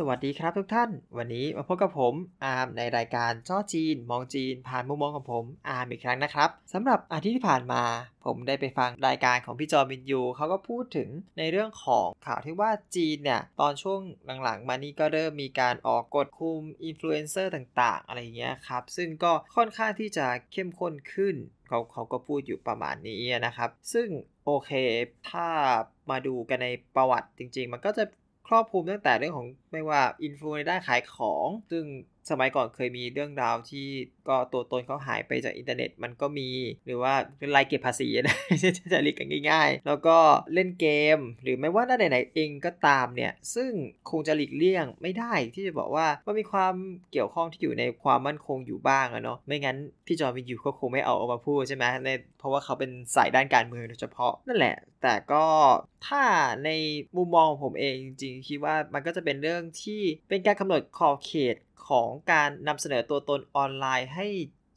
สวัสดีครับทุกท่าน วันนี้มาพบกับผมอาร์มในรายการจ้อจีน มองจีน ผ่านมุมมองของผมอาร์มอีกครั้งนะครับสำหรับอาทิตย์ที่ผ่านมา ผมได้ไปฟังรายการของพี่จอมินยูเขาก็พูดถึงในเรื่องของข่าวที่ว่าจีนเนี่ยตอนช่วงหลังๆ มานี้ก็เริ่มมีการออกกฎคุมอินฟลูเอนเซอร์ต่างๆ อะไรเงี้ยครับ ซึ่งก็ค่อนข้างที่จะเข้มข้นขึ้นเขาเขาก็พูดอยู่ประมาณนี้นะครับ ซึ่งโอเค ถ้ามาดูกันในประวัติจริง ๆ มันก็จะ ครอบคลุมตั้งแต่เรื่องของไม่ว่าอินฟลูในด้านขายของ ซึ่งสมัยก่อนเคยมีเรื่องราวที่ก็ตัวตนเขาหายไปจากอินเทอร์เน็ตมันก็มีหรือว่าไล่เก็บภาษีนะจะเรียกกันง่าย ๆ แล้วก็เล่นเกม หรือไม่ว่าด้านไหนๆเองก็ตามเนี่ย ซึ่งคงจะหลีกเลี่ยงไม่ได้ที่จะบอกว่ามันมีความเกี่ยวข้องที่อยู่ในความมั่นคงอยู่บ้างอะเนาะไม่งั้นพี่จอมินยูก็คงไม่เอาออกมาพูดใช่ไหมในเพราะว่าเขาเป็นสายด้านการเมืองโดยเฉพาะนั่นแหละ แต่ก็ถ้าในมุมมองของผมเองจริงๆคิดว่ามันก็จะเป็นเรื่องที่เป็นการกำหนดขอบเขต ของการนำเสนอตัวตนออนไลน์ให้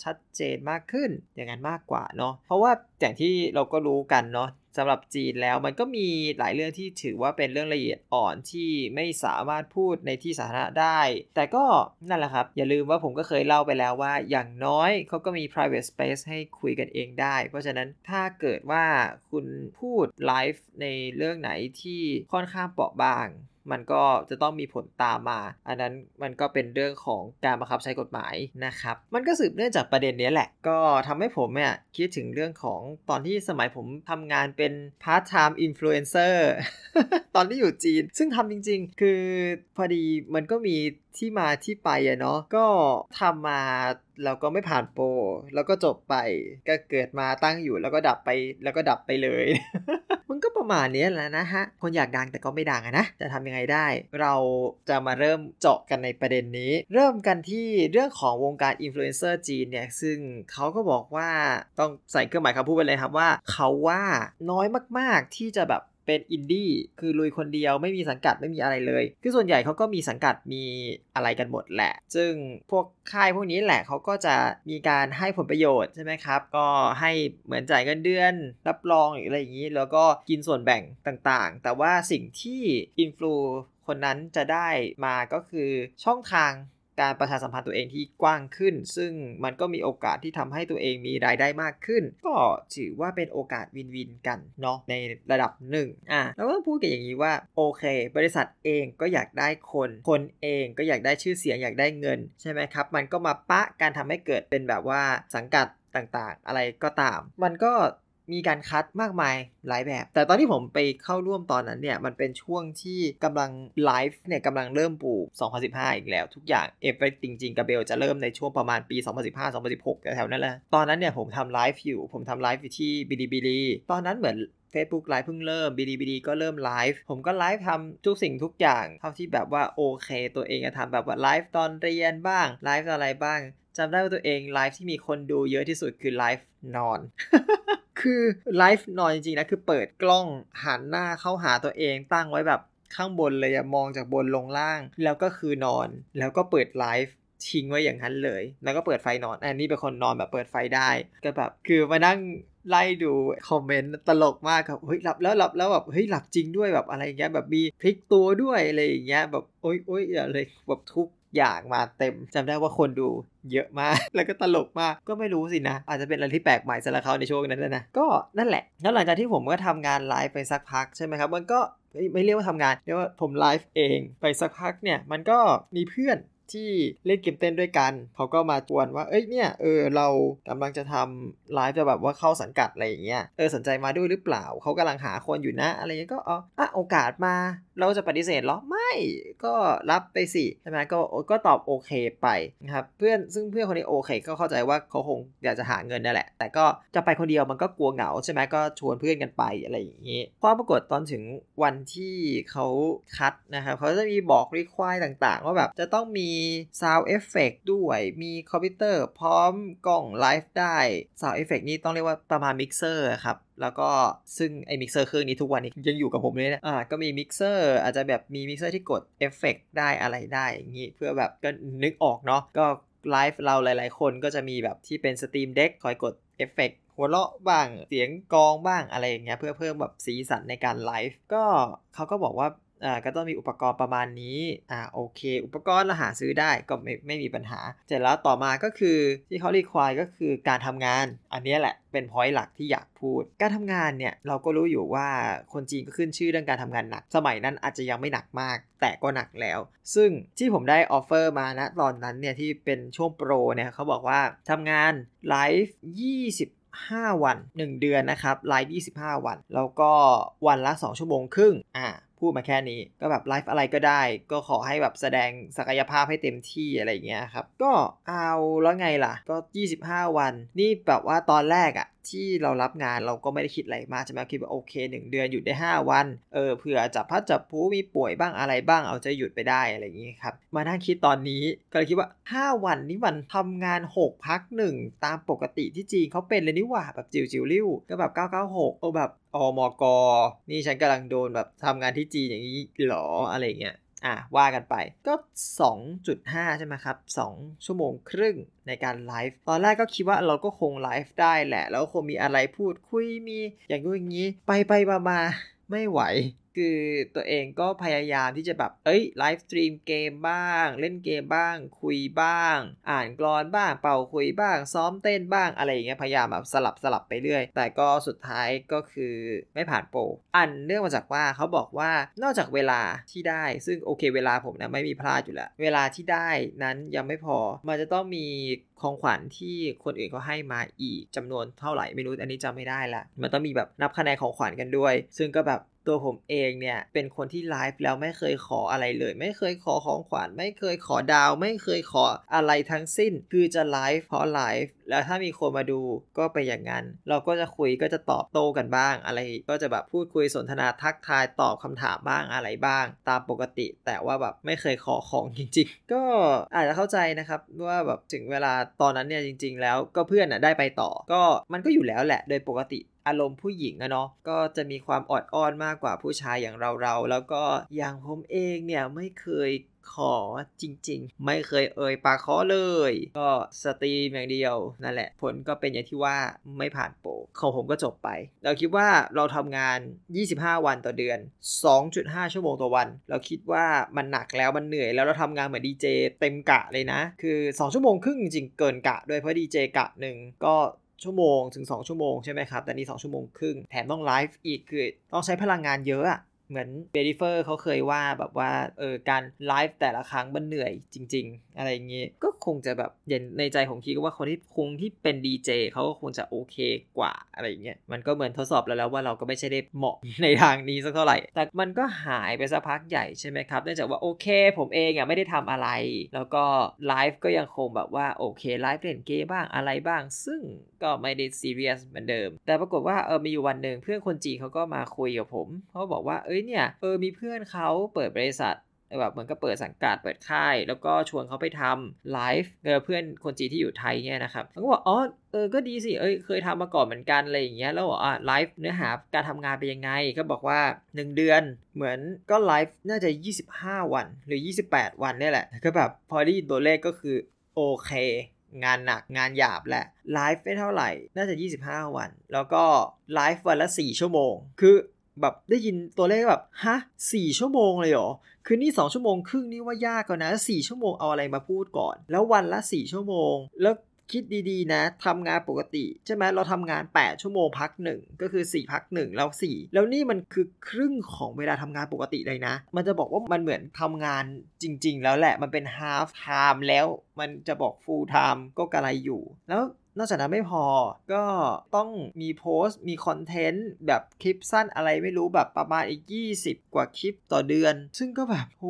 ชัดเจนมากขึ้นอย่างนั้นมากกว่าเนาะเพราะว่าอย่างที่เราก็รู้กันเนาะสำหรับจีนแล้วมันก็มีหลายเรื่องที่ถือว่าเป็นเรื่องละเอียดอ่อนที่ไม่สามารถพูดในที่สาธารณะได้ แต่ก็นั่นแหละครับ อย่าลืมว่าผมก็เคยเล่าไปแล้วว่า อย่างน้อยเขาก็มี private space ให้คุยกันเองได้ เพราะฉะนั้นถ้าเกิดว่าคุณพูดไลฟ์ในเรื่องไหนที่ค่อนข้างเปราะบาง มันก็จะต้องมีผลตามมา อันนั้นมันก็เป็นเรื่องของการบังคับใช้กฎหมายนะครับ มันก็สืบเนื่องจากประเด็นนี้แหละ ก็ทำให้ผมเนี่ยคิดถึงเรื่องของตอนที่สมัยผมทำงานเป็นพาร์ทไทม์อินฟลูเอนเซอร์ตอนที่อยู่จีน ซึ่งทำจริง ๆ คือพอดีมันก็มีที่มาที่ไปอะเนาะก็ทำมาแล้วก็ไม่ผ่านโปรแล้วก็จบไป ก็เกิดมาตั้งอยู่แล้วก็ดับไปแล้วก็ดับไปเลย ประมาณนี้แหละนะฮะ คนอยากดังแต่ก็ไม่ดังอะนะ จะทำยังไงได้ เราจะมาเริ่มเจาะกันในประเด็นนี้ เริ่มกันที่เรื่องของวงการอินฟลูเอนเซอร์จีนเนี่ย ซึ่งเขาก็บอกว่าต้องใส่เครื่องหมายคำพูดไปเลยครับว่า เขาว่าน้อยมากๆที่จะแบบ เป็นอินดี้คือลุยคนเดียวไม่มีสังกัดไม่มีอะไรเลย คือส่วนใหญ่เขาก็มีสังกัดมีอะไรกันหมดแหละ ซึ่งพวกค่ายพวกนี้แหละเขาก็จะมีการให้ผลประโยชน์ใช่ไหมครับ ก็ให้เหมือนจ่ายเงินเดือน รับรองอะไรอย่างนี้ แล้วก็กินส่วนแบ่งต่างๆ แต่ว่าสิ่งที่อินฟลูคนนั้นจะได้มาก็คือช่องทาง การประชาสัมพันธ์ตัวเองที่กว้างขึ้น ซึ่งมันก็มีโอกาสที่ทำให้ตัวเองมีรายได้มากขึ้น ก็ถือว่าเป็นโอกาสวินวินกันเนาะในระดับหนึ่งอะแล้วก็พูดกันอย่างนี้ว่าโอเค บริษัทเองก็อยากได้คน คนเองก็อยากได้ชื่อเสียงอยากได้เงินใช่ไหมครับ มันก็มาปะการทำให้เกิดเป็นแบบว่าสังกัดต่างๆ อะไรก็ตาม มันก็ มีการคัดมากมายหลายแบบ แต่ตอนที่ผมไปเข้าร่วมตอนนั้นเนี่ย มันเป็นช่วงที่กำลังไลฟ์เนี่ยกำลังเริ่มปลูก 2015 อีกแล้ว ทุกอย่างเอฟเฟกจริงๆกับเบลจะเริ่มในช่วงประมาณปี 2015-2016 แถวนั้นแหละตอนนั้นเนี่ยผมทำไลฟ์อยู่ ผมทำไลฟ์อยู่ที่บิลิบิลีตอนนั้นเหมือน Facebook Live เพิ่งเริ่ม Bilibili ก็เริ่มไลฟ์ผมก็ไลฟ์ทำทุกสิ่งทุกอย่าง เท่าที่แบบว่าโอเค ตัวเองจะทำแบบว่าไลฟ์ตอนเรียนบ้างไลฟ์อะไรบ้างจำได้ว่าตัวเองไลฟ์ที่มีคนดูเยอะที่สุดคือไลฟ์นอน คือไลฟ์นอนจริงๆนะคือเปิดกล้องหันหน้าเข้าหาตัวเองตั้งไว้แบบข้างบนเลยอะมองจากบนลงล่าง แล้วก็คือนอนแล้วก็เปิดไลฟ์ทิ้งไว้อย่างนั้นเลย แล้วก็เปิดไฟนอน อันนี้เป็นคนนอนแบบเปิดไฟได้ ก็แบบ คือมานั่งไล่ดูคอมเมนต์ตลกมากครับ เฮ้ยหลับแล้วหลับแล้วแบบเฮ้ยหลับจริงด้วยแบบอะไรเงี้ยแบบมีพลิกตัวด้วยอะไรอย่างเงี้ยแบบโอ๊ยโอ๊ยอะไรแบบทุก อย่างมาเต็มจำได้ว่าคนดูเยอะมาก แล้วก็ตลกมาก ก็ไม่รู้สินะ อาจจะเป็นอะไรที่แปลกใหม่สำหรับเขาในช่วงนั้นนะ ก็นั่นแหละ แล้วหลังจากที่ผมก็ทำงานไลฟ์ไปสักพักใช่ไหมครับ มันก็ไม่เรียกว่าทำงาน เรียกว่าผมไลฟ์เอง ไปสักพักเนี่ย มันก็มีเพื่อน ที่เล่นเกมเต้นด้วยกัน เขาก็มาชวนว่า เอ้ยเนี่ยเออเรากำลังจะทำไลฟ์จะแบบว่าเข้าสังกัดอะไรอย่างเงี้ย เออสนใจมาด้วยหรือเปล่า เขากำลังหาคนอยู่นะ อะไรเงี้ยก็อ๋ออะโอกาสมา เราจะปฏิเสธหรอ ไม่ ก็รับไปสิ ใช่ไหมก็ก็ตอบโอเคไปนะครับ เพื่อนซึ่งเพื่อนคนนี้โอเค ก็เข้าใจว่าเขาคงอยากจะหาเงินนั่นแหละ แต่ก็จะไปคนเดียวมันก็กลัวเหงาใช่ไหมก็ชวนเพื่อนกันไปอะไรอย่างงี้ความปรากฏตอนถึงวันที่เขาคัดนะครับเขาจะมีบอก require ต่างๆ ว่าแบบจะต้องมี Sound Effect ด้วย มีคอมพิวเตอร์พร้อมกล้องไลฟ์ได้ Sound Effect นี่ต้องเรียกว่าประมาณมิกเซอร์ครับ แล้วก็ซึ่งไอ้มิกเซอร์เครื่องนี้ทุกวันนี้ยังอยู่กับผมเลยนะอ่าก็มีมิกเซอร์อาจจะแบบมีมิกเซอร์ที่กดเอฟเฟกต์ได้อะไรได้อย่างนี้เพื่อแบบก็นึกออกเนาะก็ไลฟ์เราหลายๆ คนก็จะมีแบบที่เป็น Stream Deck คอยกดเอฟเฟกต์หัวเราะบ้างเสียงกลองบ้างอะไรอย่างเงี้ยเพื่อเพิ่มแบบสีสันในการไลฟ์ก็เขาก็บอกว่า อ่าก็ต้องมีอุปกรณ์ประมาณนี้อ่าโอเค อุปกรณ์เราหาซื้อได้ก็ไม่ไม่มีปัญหาเสร็จแล้วต่อมาก็คือที่เขา require ก็คือการทำงาน อันนี้แหละเป็น point หลักที่อยากพูด การทำงานเนี่ยเราก็รู้อยู่ว่าคนจีนก็ขึ้นชื่อเรื่องการทำงานหนัก สมัยนั้นอาจจะยังไม่หนักมาก แต่ก็หนักแล้ว ซึ่งที่ผมได้ offer มานะตอนนั้นเนี่ยที่เป็นช่วงโปรเนี่ยเขาบอกว่าทำงานไลฟ์20 5 วัน 1 เดือนนะครับไลฟ์25 วัน แล้วก็วันละ 2 ชั่วโมงครึ่งอ่า พูดมาแค่นี้ ก็แบบไลฟ์อะไรก็ได้ ก็ขอให้แบบแสดงศักยภาพให้เต็มที่อะไรเงี้ยครับ ก็เอาแล้วไงล่ะ ก็ 25 วัน นี่แบบว่าตอนแรกอะที่เรารับงานเราก็ไม่ได้คิดอะไรมากใช่ไหมคิดว่าโอเค 1 เดือนหยุดได้ 5 วันเออเผื่อจับพัดจับผู้มีป่วยบ้างอะไรบ้างเอาจะหยุดไปได้อะไรอย่างงี้ครับมานั่งคิดตอนนี้ก็เลยคิดว่า 5 วันนี้มันทำงาน 6 พัก1ตามปกติที่จีนเขาเป็นเลยนี่หว่าแบบ九九六ก็แบบ 996โอ้แบบ OMG นี่ฉันกำลังโดนแบบทำงานที่จีนอย่างนี้หรออะไรเงี้ย อะว่ากันไปก็ 2.5 ใช่ไหมครับ 2 ชั่วโมงครึ่งในการไลฟ์ตอนแรกก็คิดว่าเราก็คงไลฟ์ได้แหละ แล้วคงมีอะไรพูดคุยมีอย่างนู้นอย่างนี้ ไปไปมามาไม่ไหวคือตัวเองก็พยายามที่จะแบบ เอ้ยไลฟ์สตรีมเกมบ้าง เล่นเกมบ้าง คุยบ้าง อ่านกรอนบ้าง เป่าคุยบ้าง ซ้อมเต้นบ้างอะไรอย่างเงี้ยพยายามแบบสลับสลับไปเรื่อย แต่ก็สุดท้ายก็คือไม่ผ่านโปรอันเนื่องมาจากว่าเขาบอกว่านอกจากเวลาที่ได้ ซึ่งโอเคเวลาผมนะไม่มีพลาดอยู่แล้ว เวลาที่ได้นั้นยังไม่พอ มันจะต้องมีของขวัญที่คนอื่นเขาให้มาอีกจำนวนเท่าไหร่ไม่รู้อันนี้จำไม่ได้ละมันต้องมีแบบนับคะแนนของขวัญกันด้วย ซึ่งก็แบบ ตัวผมเองเนี่ย เป็นคนที่ไลฟ์แล้วไม่เคยขออะไรเลย ไม่เคยขอของขวัญไม่เคยขอดาว ไม่เคยขออะไรทั้งสิ้น คือจะไลฟ์เพราะไลฟ์แล้วถ้ามีคนมาดูก็ไปอย่างนั้น เราก็จะคุยก็จะตอบโต้กันบ้างอะไร ก็จะแบบพูดคุยสนทนาทักทายตอบคำถามบ้างอะไรบ้าง ตามปกติ แต่ว่าแบบไม่เคยขอของจริงๆ ก็อาจจะเข้าใจนะครับว่าแบบถึงเวลาตอนนั้นเนี่ยจริง ๆ แล้วก็เพื่อนอะได้ไปต่อ ก็มันก็อยู่แล้วแหละ โดยปกติ อารมณ์ผู้หญิงอะเนาะก็จะมีความอดอ้อนมากกว่าผู้ชายอย่างเราเราแล้วก็อย่างผมเองเนี่ยไม่เคยขอจริงๆ ไม่เคยเอ่ยปากขอเลย ก็สตรีมอย่างเดียวนั่นแหละ ผลก็เป็นอย่างที่ว่าไม่ผ่านโปรของผมก็จบไป เราคิดว่าเราทำงาน 25 วันต่อเดือน 2.5 ชั่วโมงต่อวัน เราคิดว่ามันหนักแล้วมันเหนื่อยแล้วเราทำงานเหมือนดีเจเต็มกะเลยนะ คือ 2 ชั่วโมงครึ่งจริงเกินกะด้วยเพราะดีเจกะหนึ่งก็ ชั่วโมงถึง 2 ชั่วโมงใช่ไหมครับ แต่นี่ 2 ชั่วโมงครึ่ง แถมต้องไลฟ์อีกคือต้องใช้พลังงานเยอะอะ เหมือนเบริเฟอร์เขาเคยว่าแบบว่าเออการไลฟ์แต่ละครั้งมันเหนื่อยจริง ๆ อะไรอย่างงี้ก็คงจะแบบเย็นในใจของคิดว่าคนที่คงที่เป็นดีเจเขาก็คงจะโอเคกว่าอะไรอย่างเงี้ยมันก็เหมือนทดสอบแล้วแล้วว่าเราก็ไม่ใช่ได้เหมาะในทางนี้สักเท่าไหร่ แต่มันก็หายไปสักพักใหญ่ใช่ไหมครับเนื่องจากว่าโอเค ผมเองอะไม่ได้ทำอะไร แล้วก็ไลฟ์ก็ยังคงแบบว่าโอเคไลฟ์เล่นเกมบ้างอะไรบ้าง ซึ่งก็ไม่ได้ซีเรียสเหมือนเดิม แต่ปรากฏว่าเออมีอยู่วันหนึ่งเพื่อนคนจีนเขาก็มาคุยกับผมเขาบอกว่าเอ้ยเนี่ยเออมีเพื่อนเขาเปิดบริษัทแบบเหมือนก็เปิดสังกัดเปิดค่าย แล้วก็ชวนเขาไปทำไลฟ์เเพื่อนคนจีนที่อยู่ไทยเนี่ยนะครับเขาก็บอกอ๋อเออก็ดีสิเอ้ยเคยทำมาก่อนเหมือนกันอะไรอย่างเงี้ยแล้วบอกอะไลฟ์เนื้อหาการทำงานเป็นยังไง ก็บอกว่า 1 เดือนเหมือนก็ไลฟ์น่าจะ 25 วันหรือ 28 วันเนี่ยแหละ ก็แบบพอได้ยินตัวเลขก็คือโอเค งานหนักงานหยาบแหละไลฟ์ไม่เท่าไหร่ น่าจะ 25 วัน แล้วก็ไลฟ์วันละ 4 ชั่วโมง คือ แบบได้ยินตัวเลขแบบฮะสี่ชั่วโมงเลยเหรอคือนี่ 2 ชั่วโมงครึ่งนี่ว่ายากกว่านะ 4 ชั่วโมงเอาอะไรมาพูดก่อน แล้ววันละ 4 ชั่วโมง แล้วคิดดีๆนะทำงานปกติ ใช่ไหมเราทำงาน 8 ชั่วโมงพักหนึ่งก็คือ 4 พักหนึ่งแล้ว 4 แล้วนี่มันคือครึ่งของเวลาทำงานปกติเลยนะ มันจะบอกว่ามันเหมือนทำงานจริง ๆ แล้วแหละมันเป็น half time แล้วมันจะบอก full time ก็กระไรอยู่ แล้ว นอกจากนั้นไม่พอก็ต้องมีโพสต์ มีคอนเทนต์ แบบคลิปสั้นอะไรไม่รู้แบบประมาณอีก 20 กว่าคลิปต่อเดือน ซึ่งก็แบบโห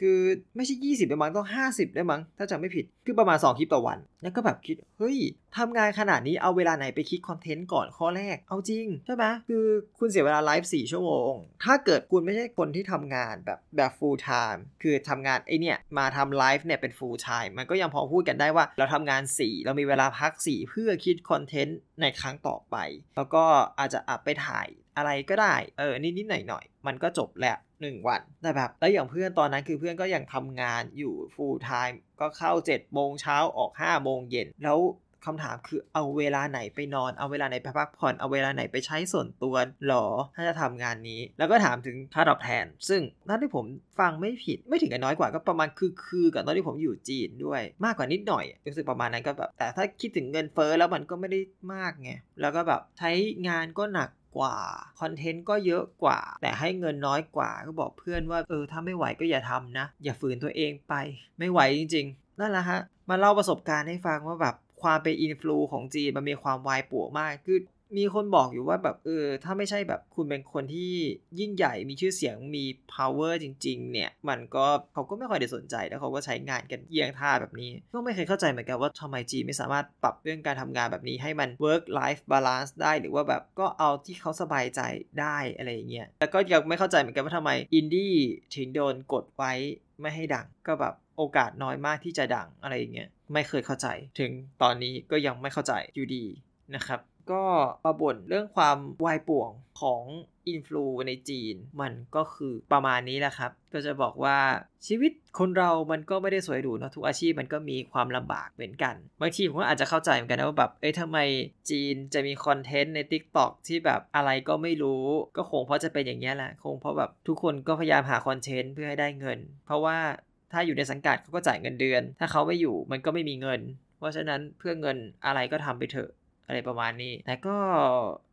คือไม่ใช่ 20ได้มั้งต้อง 50ได้มั้ง ถ้าจำไม่ผิด คือประมาณ 2 คลิปต่อวัน แล้วก็แบบคิด เฮ้ยทำงานขนาดนี้เอาเวลาไหนไปคิดคอนเทนต์ก่อนข้อแรก เอาจริง ใช่ไหมคือคุณเสียเวลาไลฟ์4ชั่วโมง ถ้าเกิดคุณไม่ใช่คนที่ทำงานแบบแบบ full time คือทำงานไอเนี่ยมาทำไลฟ์เนี่ยเป็น full time มันก็ยังพอพูดกันได้ว่าเราทำงาน 4 เรามีเวลาพักีเพื่อคิดคอนเทนต์ในครั้งต่อไป แล้วก็อาจจะอัพไปถ่ายอะไรก็ได้ เออ นิดๆหน่อยๆ มันก็จบแหละหนึ่งวัน แต่แบบ แล้วอย่างเพื่อนตอนนั้นคือเพื่อนก็ยังทำงานอยู่ full time ก็เข้า7โมงเช้าออก5โมงเย็น แล้ว คำถามคือเอาเวลาไหนไปนอน เอาเวลาไหนไปพักผ่อน เอาเวลาไหนไปใช้ส่วนตัวหรอ ถ้าจะทำงานนี้ แล้วก็ถามถึงค่าตอบแทน ซึ่งถ้าที่ผมฟังไม่ผิด ไม่ถึงกับน้อยกว่าก็ประมาณคือคือกับตอนที่ผมอยู่จีนด้วย มากกว่านิดหน่อย รู้สึกประมาณนั้นก็แบบ แต่ถ้าคิดถึงเงินเฟ้อแล้วมันก็ไม่ได้มากไง แล้วก็แบบใช้งานก็หนักกว่าคอนเทนต์ก็เยอะกว่า แต่ให้เงินน้อยกว่าก็บอกเพื่อนว่าเออถ้าไม่ไหวก็อย่าทำนะ อย่าฝืนตัวเองไป ไม่ไหวจริง ๆ นั่นแหละฮะ มาเล่าประสบการณ์ให้ฟังว่าแบบ ความเป็นอินฟลูของจีนมันมีความวายป่วมาก คือมีคนบอกอยู่ว่าแบบเออ ถ้าไม่ใช่แบบคุณเป็นคนที่ยิ่งใหญ่มีชื่อเสียงมี power จริง ๆ เนี่ย มันก็เขาก็ไม่ค่อยได้สนใจแล้วเขาก็ใช้งานกันเยี่ยงท่าแบบนี้ ก็ไม่เคยเข้าใจเหมือนกันว่าทำไมจีไม่สามารถปรับเรื่องการทำงานแบบนี้ให้มัน work life balance ได้หรือว่าแบบก็เอาที่เขาสบายใจได้อะไรอย่างเงี้ยแล้วก็ยังไม่เข้าใจเหมือนกันว่าทำไมอินดี้ถึงโดนกดไว้ไม่ให้ดังก็แบบโอกาสน้อยมากที่จะดังอะไรอย่างเงี้ย ไม่เคยเข้าใจ ถึงตอนนี้ก็ยังไม่เข้าใจอยู่ดีนะครับ ก็มาบ่นเรื่องความวายป่วงของอินฟลูในจีน มันก็คือประมาณนี้แหละครับ ก็จะบอกว่าชีวิตคนเรามันก็ไม่ได้สวยหรูนะทุกอาชีพมันก็มีความลำบากเหมือนกัน บางทีผมก็อาจจะเข้าใจเหมือนกันนะว่าแบบเอ้ยทำไมจีนจะมีคอนเทนต์ใน Tik t o อกที่แบบอะไรก็ไม่รู้ ก็คงเพราะจะเป็นอย่างนี้แหละ คงเพราะแบบทุกคนก็พยายามหาคอนเทนต์เพื่อให้ได้เงิน เพราะว่า ถ้าอยู่ในสังกัดเขาก็จ่ายเงินเดือน ถ้าเขาไม่อยู่มันก็ไม่มีเงิน เพราะฉะนั้นเพื่อเงินอะไรก็ทำไปเถอะอะไรประมาณนี้ แต่ก็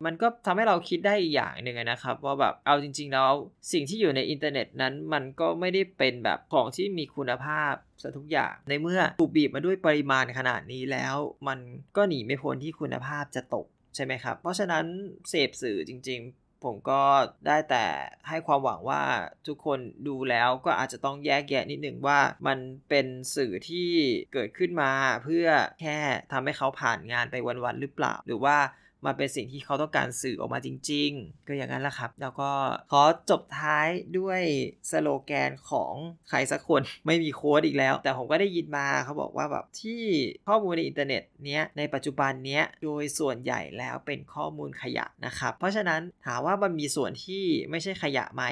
มันก็ทำให้เราคิดได้อีกอย่างหนึ่งนะครับ ว่าแบบเอาจริง ๆ แล้วสิ่งที่อยู่ในอินเทอร์เน็ตนั้น มันก็ไม่ได้เป็นแบบของที่มีคุณภาพซะทุกอย่าง ในเมื่อถูกบีบมาด้วยปริมาณขนาดนี้แล้ว มันก็หนีไม่พ้นที่คุณภาพจะตกใช่ไหมครับ เพราะฉะนั้นเสพสื่อจริง ๆ ผมก็ได้แต่ให้ความหวังว่าทุกคนดูแล้วก็อาจจะต้องแยกแยะนิดหนึ่งว่ามันเป็นสื่อที่เกิดขึ้นมาเพื่อแค่ทำให้เขาผ่านงานไปวันๆหรือเปล่า หรือว่า มันเป็นสิ่งที่เขาต้องการสื่อออกมาจริง ๆ ก็อย่างนั้นแหละครับ แล้วก็ขอจบท้ายด้วยสโลแกนของใครสักคนไม่มีโค้ดอีกแล้ว แต่ผมก็ได้ยินมาเขาบอกว่าแบบที่ข้อมูลในอินเทอร์เน็ตเนี้ยในปัจจุบันเนี้ยโดยส่วนใหญ่แล้วเป็นข้อมูลขยะนะครับ เพราะฉะนั้นถามว่ามันมีส่วนที่ไม่ใช่ขยะไหม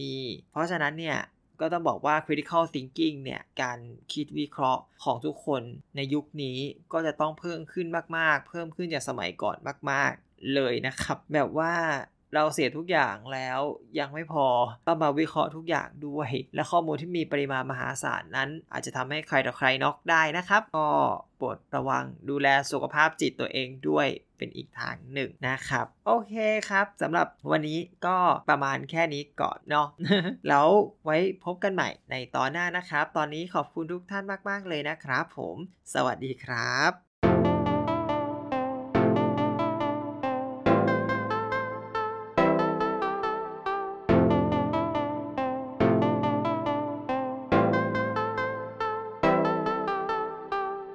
มี เพราะฉะนั้นเนี่ย ก็ต้องบอกว่า critical thinking เนี่ยการคิดวิเคราะห์ของทุกคนในยุคนี้ก็จะต้องเพิ่มขึ้นมากๆ เพิ่มขึ้นจากสมัยก่อนมาก ๆ เลยนะครับ แบบว่า เราเสียทุกอย่างแล้วยังไม่พอต้องมาวิเคราะห์ทุกอย่างด้วย และข้อมูลที่มีปริมาณมหาศาลนั้น อาจจะทำให้ใครต่อใครน็อกได้นะครับ ก็โปรดระวังดูแลสุขภาพจิตตัวเองด้วยเป็นอีกทางหนึ่งนะครับ โอเคครับสำหรับวันนี้ก็ประมาณแค่นี้ก่อนเนาะแล้วไว้พบกันใหม่ในตอนหน้านะครับ ตอนนี้ขอบคุณทุกท่านมาก ๆ เลยนะครับ ผม สวัสดีครับ